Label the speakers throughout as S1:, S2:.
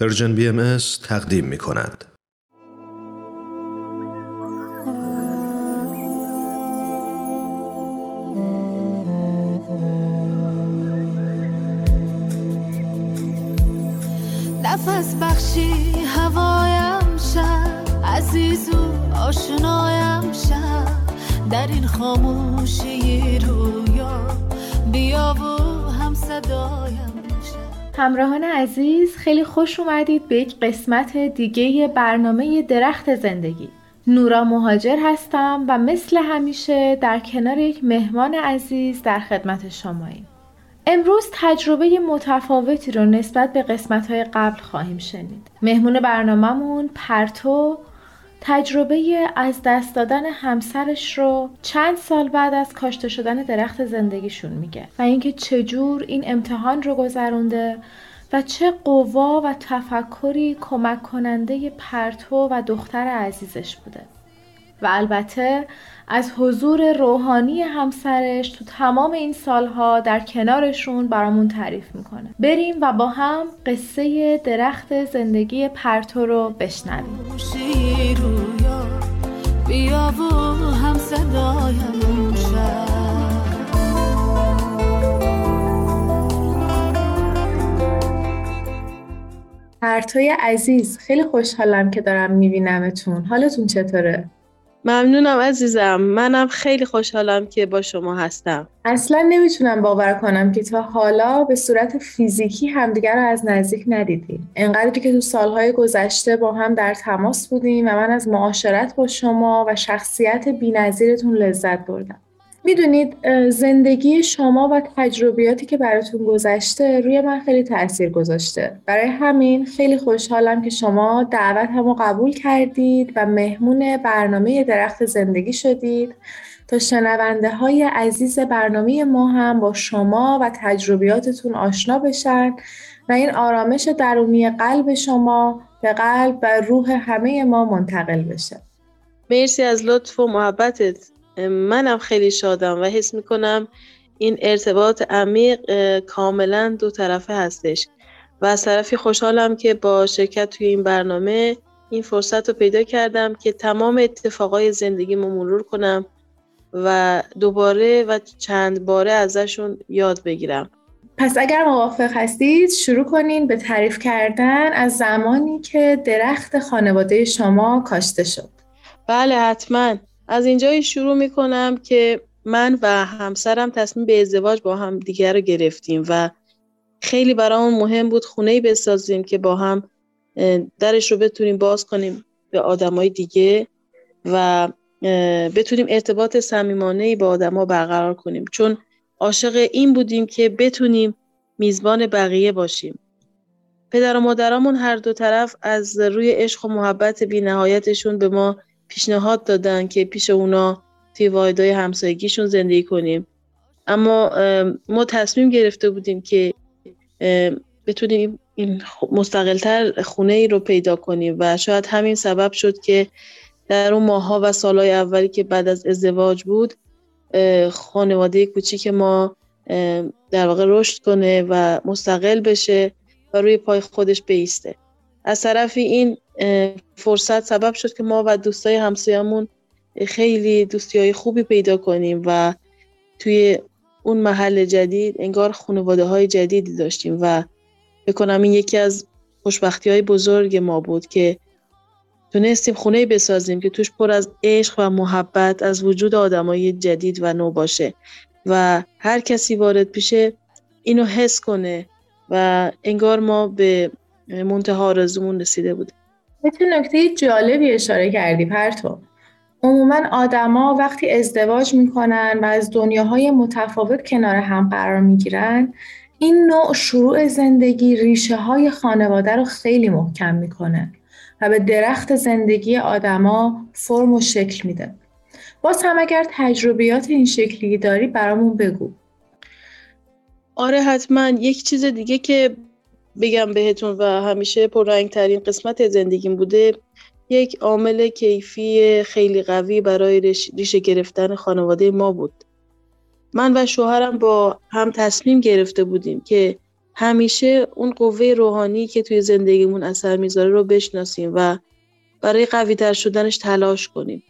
S1: Persian BM تقدیم می کند.
S2: نفس بخشی هوایم شد عزیز و آشنایم شد در این خاموشی رویا بیا و هم صدایم
S3: همراهان عزیز خیلی خوش اومدید به یک قسمت دیگه برنامه درخت زندگی. نورا مهاجر هستم و مثل همیشه در کنار یک مهمان عزیز در خدمت شماییم. امروز تجربه متفاوتی رو نسبت به قسمت های قبل خواهیم شنید. مهمون برنامهمون پرتو تجربه از دست دادن همسرش رو چند سال بعد از کاشته شدن درخت زندگیشون میگه و اینکه چجور این امتحان رو گذرونده و چه قوا و تفکری کمک کننده پرتو و دختر عزیزش بوده. و البته از حضور روحانی همسرش تو تمام این سالها در کنارشون برامون تعریف می‌کنه. بریم و با هم قصه درخت زندگی پرتو رو بشنویم. بیا و هم پرتوی عزیز خیلی خوشحالم که دارم میبینمتون. حالتون چطوره؟
S4: ممنونم عزیزم. منم خیلی خوشحالم که با شما هستم.
S3: اصلا نمی‌تونم باور کنم که تا حالا به صورت فیزیکی همدیگر رو از نزدیک ندیدیم. انقدری که تو سالهای گذشته با هم در تماس بودیم و من از معاشرت با شما و شخصیت بینظیرتون لذت بردم. می‌دونید زندگی شما و تجربیاتی که براتون گذشته روی من خیلی تاثیر گذاشته. برای همین خیلی خوشحالم که شما دعوت همو قبول کردید و مهمون برنامه درخت زندگی شدید. تا شنونده های عزیز برنامه ما هم با شما و تجربیاتتون آشنا بشن و این آرامش درونی قلب شما به قلب و روح همه ما منتقل بشه.
S4: مرسی از لطف و محبتت. منم خیلی شادم و حس می‌کنم این ارتباط عمیق کاملا دو طرفه هستش. و از طرفی خوشحالم که با شرکت توی این برنامه این فرصت رو پیدا کردم که تمام اتفاقای زندگیمو مرور کنم و دوباره و چند باره ازشون یاد بگیرم.
S3: پس اگر موافق هستید شروع کنین به تعریف کردن از زمانی که درخت خانواده شما کاشته شد.
S4: بله حتما. از اینجایی شروع می‌کنم که من و همسرم تصمیم به ازدواج با هم دیگر رو گرفتیم و خیلی برامون مهم بود خونه بسازیم که با هم درش رو بتونیم باز کنیم به آدمای دیگه و بتونیم ارتباط صمیمانه با آدما برقرار کنیم. چون عاشق این بودیم که بتونیم میزبان بقیه باشیم. پدر و مادرامون هر دو طرف از روی عشق و محبت بینهایتشون به ما پیشنهاد دادن که پیش اونا توی واحدهای همسایگیشون زندگی کنیم. اما ما تصمیم گرفته بودیم که بتونیم این مستقلتر خونه ای رو پیدا کنیم و شاید همین سبب شد که در اون ماها و سالهای اولی که بعد از ازدواج بود خانواده کوچیک ما در واقع رشد کنه و مستقل بشه و روی پای خودش بیسته. از طرفی این فرصت سبب شد که ما و دوستای همسایمون خیلی دوستی های خوبی پیدا کنیم و توی اون محل جدید انگار خانواده های جدیدی داشتیم و بکنم این یکی از خوشبختی های بزرگ ما بود که تونستیم خونه بسازیم که توش پر از عشق و محبت از وجود آدمای جدید و نو باشه و هر کسی وارد پیشه اینو حس کنه و انگار ما به منتها آرزومون رسیده بودیم
S3: به نکته جالبی اشاره کردی پرتو. عموما آدما وقتی ازدواج می‌کنن و از دنیاهای متفاوت کنار هم قرار می‌گیرن این نوع شروع زندگی ریشه های خانواده رو خیلی محکم می‌کنه و به درخت زندگی آدما فرم و شکل میده. باز هم اگر تجربیات این شکلی داری برامون بگو.
S4: آره حتما. یک چیز دیگه که بگم بهتون و همیشه پررنگ ترین قسمت زندگیم بوده یک عامل کیفی خیلی قوی برای ریشه گرفتن خانواده ما بود. من و شوهرم با هم تصمیم گرفته بودیم که همیشه اون قوه روحانی که توی زندگیمون اثر می‌ذاره رو بشناسیم و برای قویتر شدنش تلاش کنیم.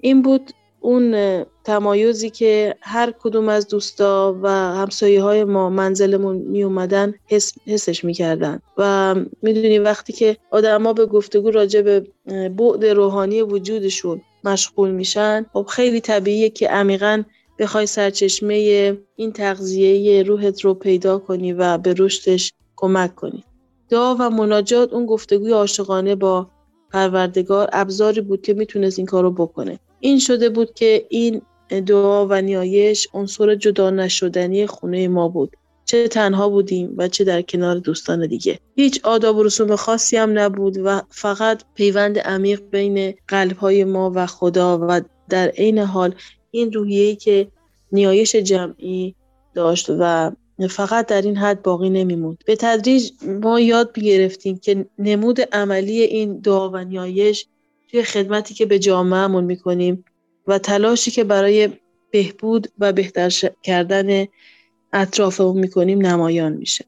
S4: این بود اون تمایزی که هر کدوم از دوستا و همسایه های ما منزلمون می اومدن حس، حسش می‌کردن. و می‌دونی وقتی که آدما به گفتگو راجع به بعد روحانی وجودشون مشغول میشن خب خیلی طبیعیه که عمیقا بخوای سرچشمه این تغذیه روحت رو پیدا کنی و به رشدش کمک کنی. دعا و مناجات اون گفتگوی عاشقانه با پروردگار ابزاری بود که می‌تونست این کار رو بکنه. این شده بود که این دعا و نیایش عنصر جدا نشدنی خونه ما بود. چه تنها بودیم و چه در کنار دوستان دیگه. هیچ آداب و رسوم خاصی هم نبود و فقط پیوند عمیق بین قلبهای ما و خدا و در عین حال این روحیه‌ای که نیایش جمعی داشت و فقط در این حد باقی نمیموند. به تدریج ما یاد گرفتیم که نمود عملی این دعا و نیایش توی خدمتی که به جامعهمون می‌کنیم و تلاشی که برای بهبود و بهتر کردن اطرافمون می‌کنیم نمایان میشه.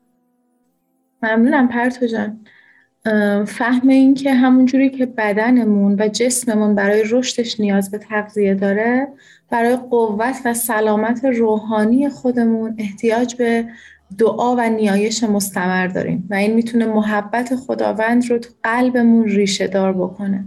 S3: ممنونم پرتو جان. فهم این که همونجوری که بدنمون و جسممون برای رشدش نیاز به تغذیه داره برای قوت و سلامت روحانی خودمون احتیاج به دعا و نیایش مستمر داریم و این می‌تونه محبت خداوند رو تو قلبمون ریشه دار بکنه.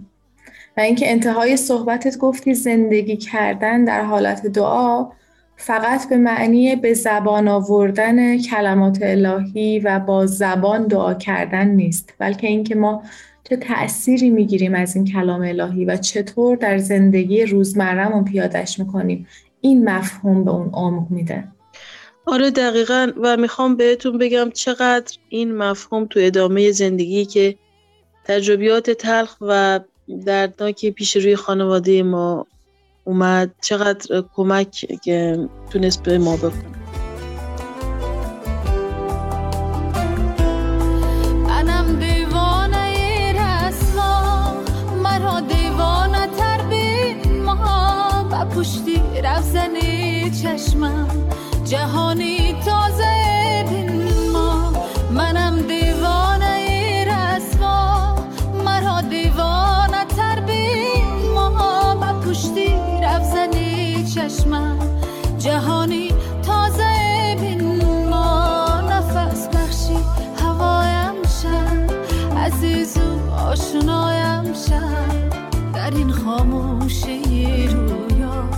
S3: و اینکه انتهای صحبتت گفتی زندگی کردن در حالت دعا فقط به معنی به زبان آوردن کلمات الهی و با زبان دعا کردن نیست. بلکه اینکه ما چه تأثیری می‌گیریم از این کلام الهی و چطور در زندگی روزمرهمون پیادش می‌کنیم. این مفهوم به اون عمق میده.
S4: آره دقیقا. و می‌خوام بهتون بگم چقدر این مفهوم تو ادامه زندگی که تجربیات تلخ و دردناکی پیش روی خانواده ما اومد. چقدر کمک تونست به ما بکنه.
S2: پشتی رفزنی چشمم. جهانی تازه آشنایم شد در این خاموشی رویا.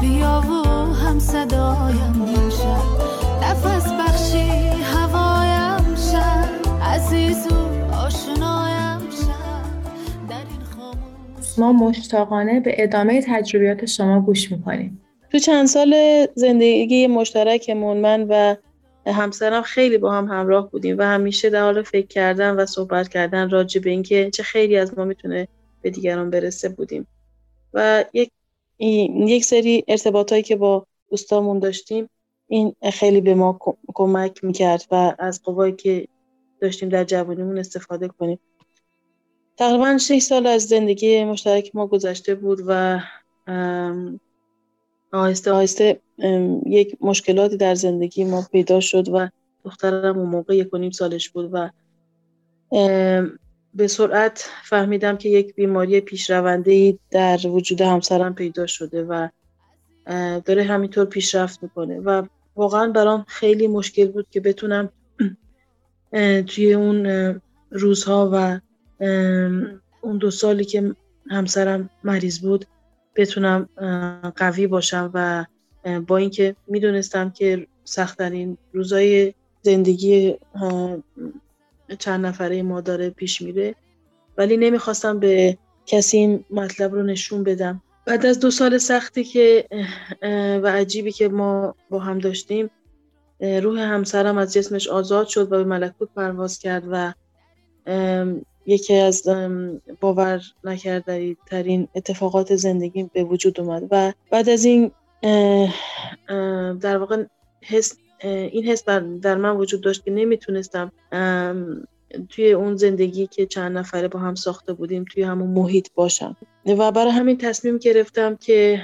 S2: بیا و هم صدایم شد نفس بخشی هوایم شد عزیز و آشنایم شد در این خاموشی.
S3: ما مشتاقانه به ادامه تجربیات شما گوش می‌کنیم.
S4: تو چند سال زندگی مشترکمون من و همسرم خیلی با هم همراه بودیم و همیشه در حال فکر کردن و صحبت کردن راجع به اینکه چه خیلی از ما می‌تونه به دیگران برسه بودیم. و یک یک سری ارتباطایی که با دوستامون داشتیم این خیلی به ما کمک می‌کرد و از قوایی که داشتیم در جوانیمون استفاده کنیم. تقریبا 6 سال از زندگی مشترک ما گذشته بود و آهسته آهسته یک مشکلاتی در زندگی ما پیدا شد و دخترم اون موقع یک و نیم سالش بود و به سرعت فهمیدم که یک بیماری پیشرونده در وجود همسرم پیدا شده و داره همینطور پیشرفت می‌کنه و واقعا برام خیلی مشکل بود که بتونم توی اون روزها و اون دو سالی که همسرم مریض بود بتونم قوی باشم و با اینکه می‌دونستم که سختترین روزای زندگی چند نفره ما داره پیش میره ولی نمی‌خواستم به کسی این مطلب رو نشون بدم. بعد از دو سال سختی که و عجیبی که ما با هم داشتیم روح همسرم از جسمش آزاد شد و به ملکوت پرواز کرد و یکی از باور نکردنی ترین اتفاقات زندگی به وجود اومد و بعد از این در واقع حس این حس در من وجود داشت که نمی‌تونستم توی اون زندگی که چند نفره با هم ساخته بودیم توی همون محیط باشم. و برای همین تصمیم گرفتم که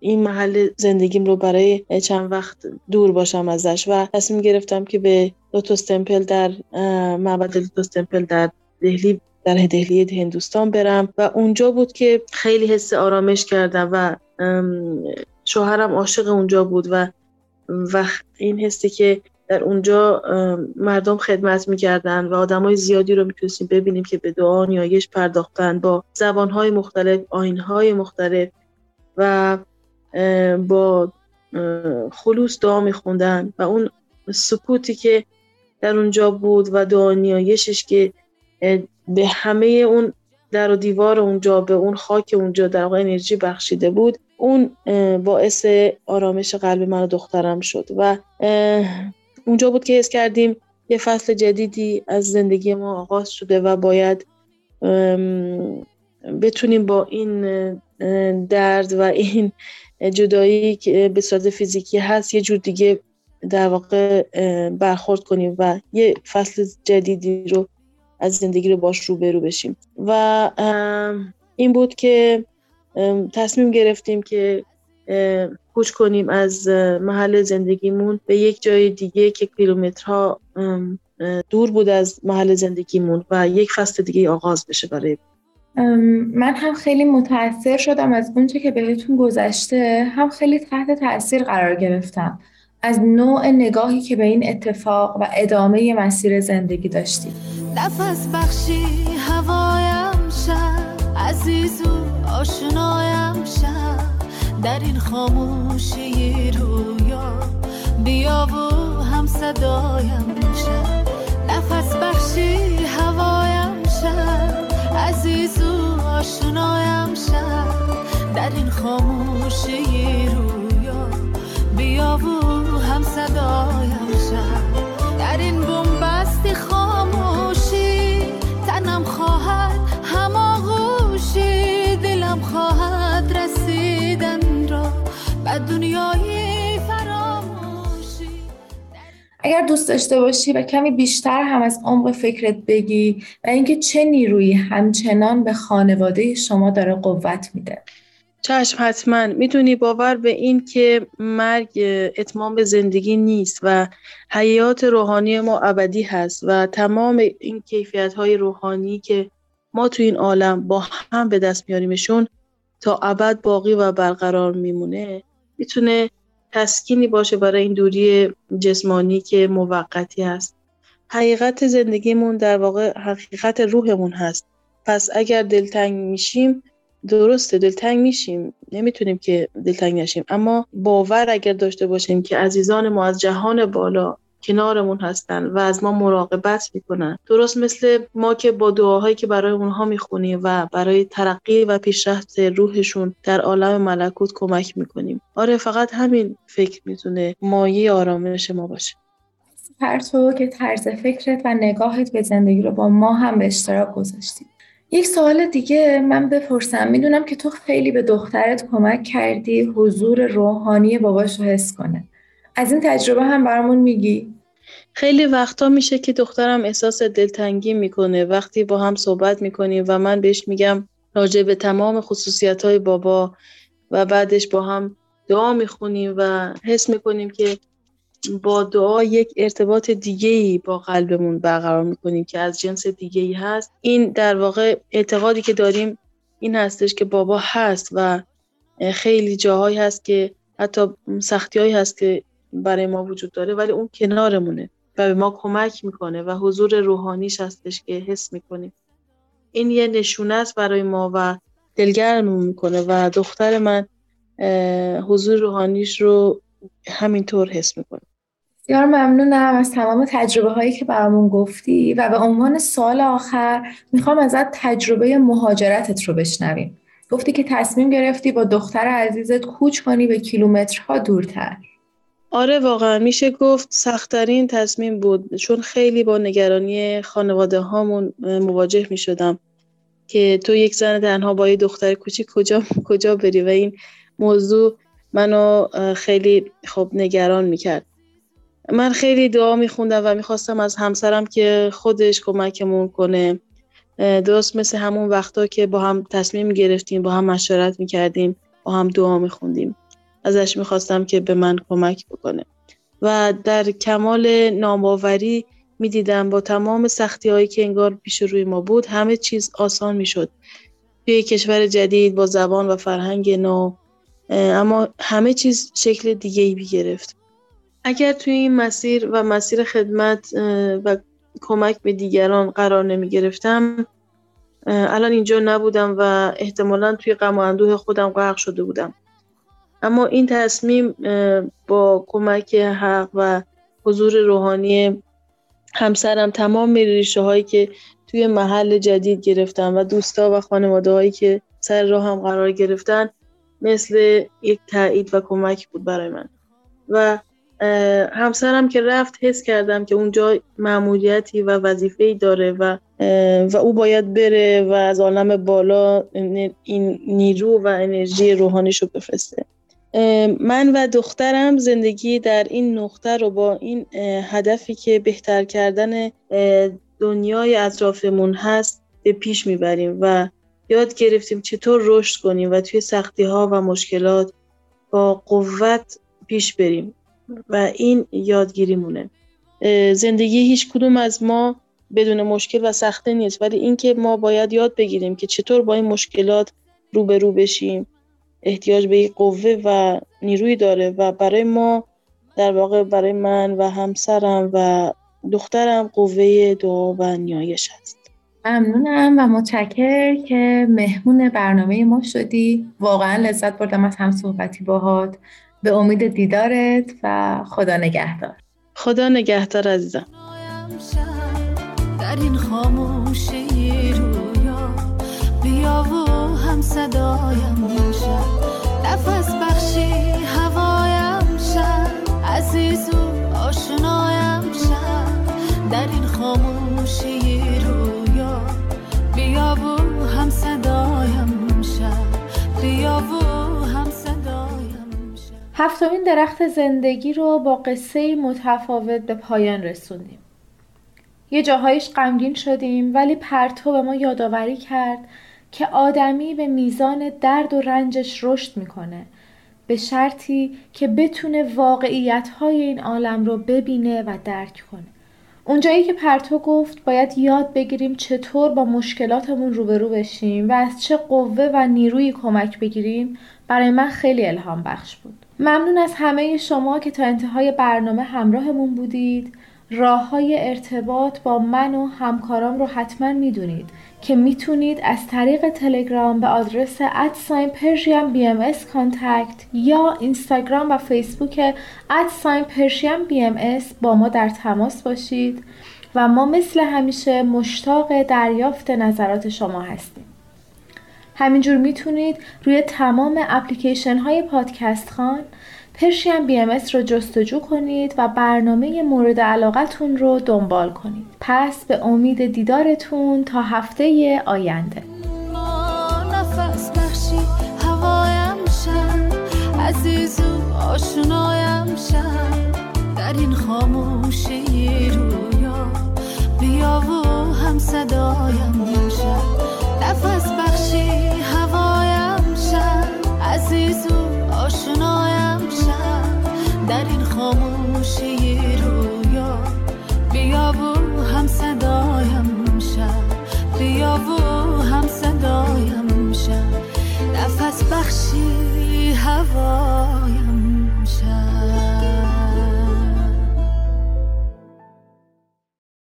S4: این محل زندگیم رو برای چند وقت دور باشم ازش و تصمیم گرفتم که به لوتوس تمپل در معبد لوتوس تمپل در دهلی در دهلی هندوستان برم و اونجا بود که خیلی حس آرامش کردم و شوهرم عاشق اونجا بود و و این حسی که در اونجا مردم خدمت می‌کردن و آدم های زیادی رو می‌تونستیم ببینیم که به دعا نیایش پرداختن با زبانهای مختلف آینهای مختلف و با خلوص دعا میخوندن و اون سکوتی که در اونجا بود و دعا نیایشش که به همه اون در و دیوار اونجا به اون خاک اونجا در واقع انرژی بخشیده بود اون باعث آرامش قلب من و دخترم شد و اونجا بود که حس کردیم یه فصل جدیدی از زندگی ما آغاز شده و باید بتونیم با این درد و این جدایی که به صورت فیزیکی هست یه جور دیگه در واقع برخورد کنیم و یه فصل جدیدی رو از زندگی رو باش روبرو بشیم. و این بود که تصمیم گرفتیم که کوچ کنیم از محل زندگیمون به یک جای دیگه که کیلومترها دور بود از محل زندگیمون و یک فصل دیگه آغاز بشه برای
S3: من هم خیلی متاثر شدم از اونچه که بهتون گذشته هم خیلی تحت تاثیر قرار گرفتم از نوع نگاهی که به این اتفاق و ادامه مسیر زندگی داشتید
S2: نفس بخشی هوایم شد عزیز و آشنایم شد در این خاموشی رویا بیا و هم صدایم شد نفس بخشی هوایم عزیز و آشنایم شد در این خاموشی رویا بیا و هم صدایم شد در این بومبستی
S3: اگر دوست داشته باشی و کمی بیشتر هم از عمق فکرت بگی و اینکه چه نیرویی همچنان به خانواده شما داره قوت میده.
S4: چشم حتما. می‌دونی باور به این که مرگ اتمام به زندگی نیست و حیات روحانی ما ابدی هست و تمام این کیفیت های روحانی که ما تو این عالم با هم به دست میاریمشون تا ابد باقی و برقرار میمونه می‌تونه تسکینی باشه برای این دوری جسمانی که موقتی هست. حقیقت زندگیمون در واقع حقیقت روحمون هست. پس اگر دلتنگ میشیم درسته دلتنگ میشیم. نمی‌تونیم که دلتنگ نشیم. اما باور اگر داشته باشیم که عزیزان ما از جهان بالا کنارمون هستن و از ما مراقبت می‌کنن. درست مثل ما که با دعاهایی که برای اونها می‌خونیم و برای ترقی و پیشرفت روحشون در عالم ملکوت کمک می‌کنیم. آره فقط همین فکر می‌تونه مایه آرامش ما باشه.
S3: هر تو که طرز فکرت و نگاهت به زندگی رو با ما هم به اشتراک گذاشتی. یک سوال دیگه من بپرسم. می‌دونم که تو خیلی به دخترت کمک کردی حضور روحانی باباش رو حس کنه. از این تجربه هم برامون میگی.
S4: خیلی وقتا میشه که دخترم احساس دلتنگی می‌کنه. وقتی با هم صحبت می‌کنیم و من بهش میگم راجع به تمام خصوصیت های بابا و بعدش با هم دعا می‌خونیم و حس می‌کنیم که با دعا یک ارتباط دیگه ای با قلبمون برقرار می‌کنیم که از جنس دیگه ای هست. این در واقع اعتقادی که داریم این هستش که بابا هست و خیلی جاهایی هست که حتی سختی هایی هست که برای ما وجود داره ولی اون کنارمونه و به ما کمک می‌کنه و حضور روحانیش هستش که حس می‌کنیم. این یه نشونه است برای ما و دلگرمون می‌کنه و دختر من حضور روحانیش رو همینطور حس می‌کنه.
S3: بسیار ممنونم از تمام تجربه هایی که برامون گفتی و به عنوان سال آخر می‌خوام ازت تجربه مهاجرتت رو بشنویم. گفتی که تصمیم گرفتی با دختر عزیزت کوچ کنی به کیلومترها دورتر.
S4: آره واقعا میشه گفت سختترین تصمیم بود. چون خیلی با نگرانی خانواده هامون مواجه می‌شدم که تو یک زن تنها با یه دختر کوچیک کجا کجا بری؟ و این موضوع منو خیلی خوب نگران می‌کرد. من خیلی دعا میخوندم و می‌خواستم از همسرم که خودش کمکمون کنه. درست مثل همون وقتا که با هم تصمیم گرفتیم با هم مشورت می‌کردیم با هم دعا میخوندیم. ازش می‌خواستم که به من کمک بکنه. و در کمال نامآوری می‌دیدم با تمام سختی هایی که انگار پیش روی ما بود همه چیز آسان می‌شد. توی کشور جدید با زبان و فرهنگ نو اما همه چیز شکل دیگه ای اگر توی این مسیر و مسیر خدمت و کمک به دیگران قرار نمی گرفتم الان اینجا نبودم و احتمالا توی غم خودم غرق شده بودم. اما این تصمیم با کمک حق و حضور روحانی همسرم تمام ریشه هایی که توی محل جدید گرفتم و دوستا و خانواده هایی که سر راه هم قرار گرفتن مثل یک تایید و کمک بود برای من. و همسرم که رفت حس کردم که اونجا معمولیتی و وظیفه داره و و او باید بره و از عالم بالا این نیرو و انرژی روحانیشو بفرسته. من و دخترم زندگی در این نقطه رو با این هدفی که بهتر کردن دنیای اطرافمون هست به پیش می‌بریم و یاد گرفتیم چطور رشد کنیم و توی سختی ها و مشکلات با قوت پیش بریم و این یادگیریمونه. زندگی هیچ کدوم از ما بدون مشکل و سخته نیست ولی اینکه ما باید یاد بگیریم که چطور با این مشکلات روبرو بشیم. احتیاج به قوه و نیروی داره و برای ما در واقع برای من و همسرم و دخترم قوه دعا و نیایش هست
S3: ممنونم و متشکر که مهمون برنامه ما شدی. واقعا لذت بردم از هم صحبتی باهات. به امید دیدارت و خدا نگهدار.
S4: خدا نگهدار عزیزم.
S2: در این خاموشی صدایم شد نفس بخشی هوایم شد. عزیز و آشنایم شد. در این خاموشی رویا. بیا و هم صدایم شد. بیا و هم صدایم شد.
S3: هفتمین درخت زندگی رو با قصه متفاوت به پایان رسوندیم. یه جاهایش غمگین شدیم ولی پرتو به ما یادآوری کرد که آدمی به میزان درد و رنجش رشد می‌کنه به شرطی که بتونه واقعیت های این عالم رو ببینه و درک کنه. اونجایی که پرتو گفت باید یاد بگیریم چطور با مشکلاتمون روبرو بشیم و از چه قوه و نیروی کمک بگیریم برای من خیلی الهام بخش بود. ممنون از همه شما که تا انتهای برنامه همراهمون بودید. راه های ارتباط با من و همکارام رو حتما می‌دونید. که می‌تونید از طریق تلگرام به آدرس at sign Persian BM contact یا اینستاگرام و فیسبوک at sign Persian BM با ما در تماس باشید و ما مثل همیشه مشتاق دریافت نظرات شما هستیم. همینجور می‌تونید روی تمام اپلیکیشن های پادکست خوان پرشین بی ام رو جستجو کنید و برنامه مورد علاقتون رو دنبال کنید. پس به امید دیدارتون تا هفته آینده.
S2: نفس بخشی هوایم شد عزیز و آشنایم شد در این خاموشی رویا بیا و هم صدایم شد نفس بخشی هوایم شد عزیز و آشنایم هم صدایم شد نفس بخشی هوایم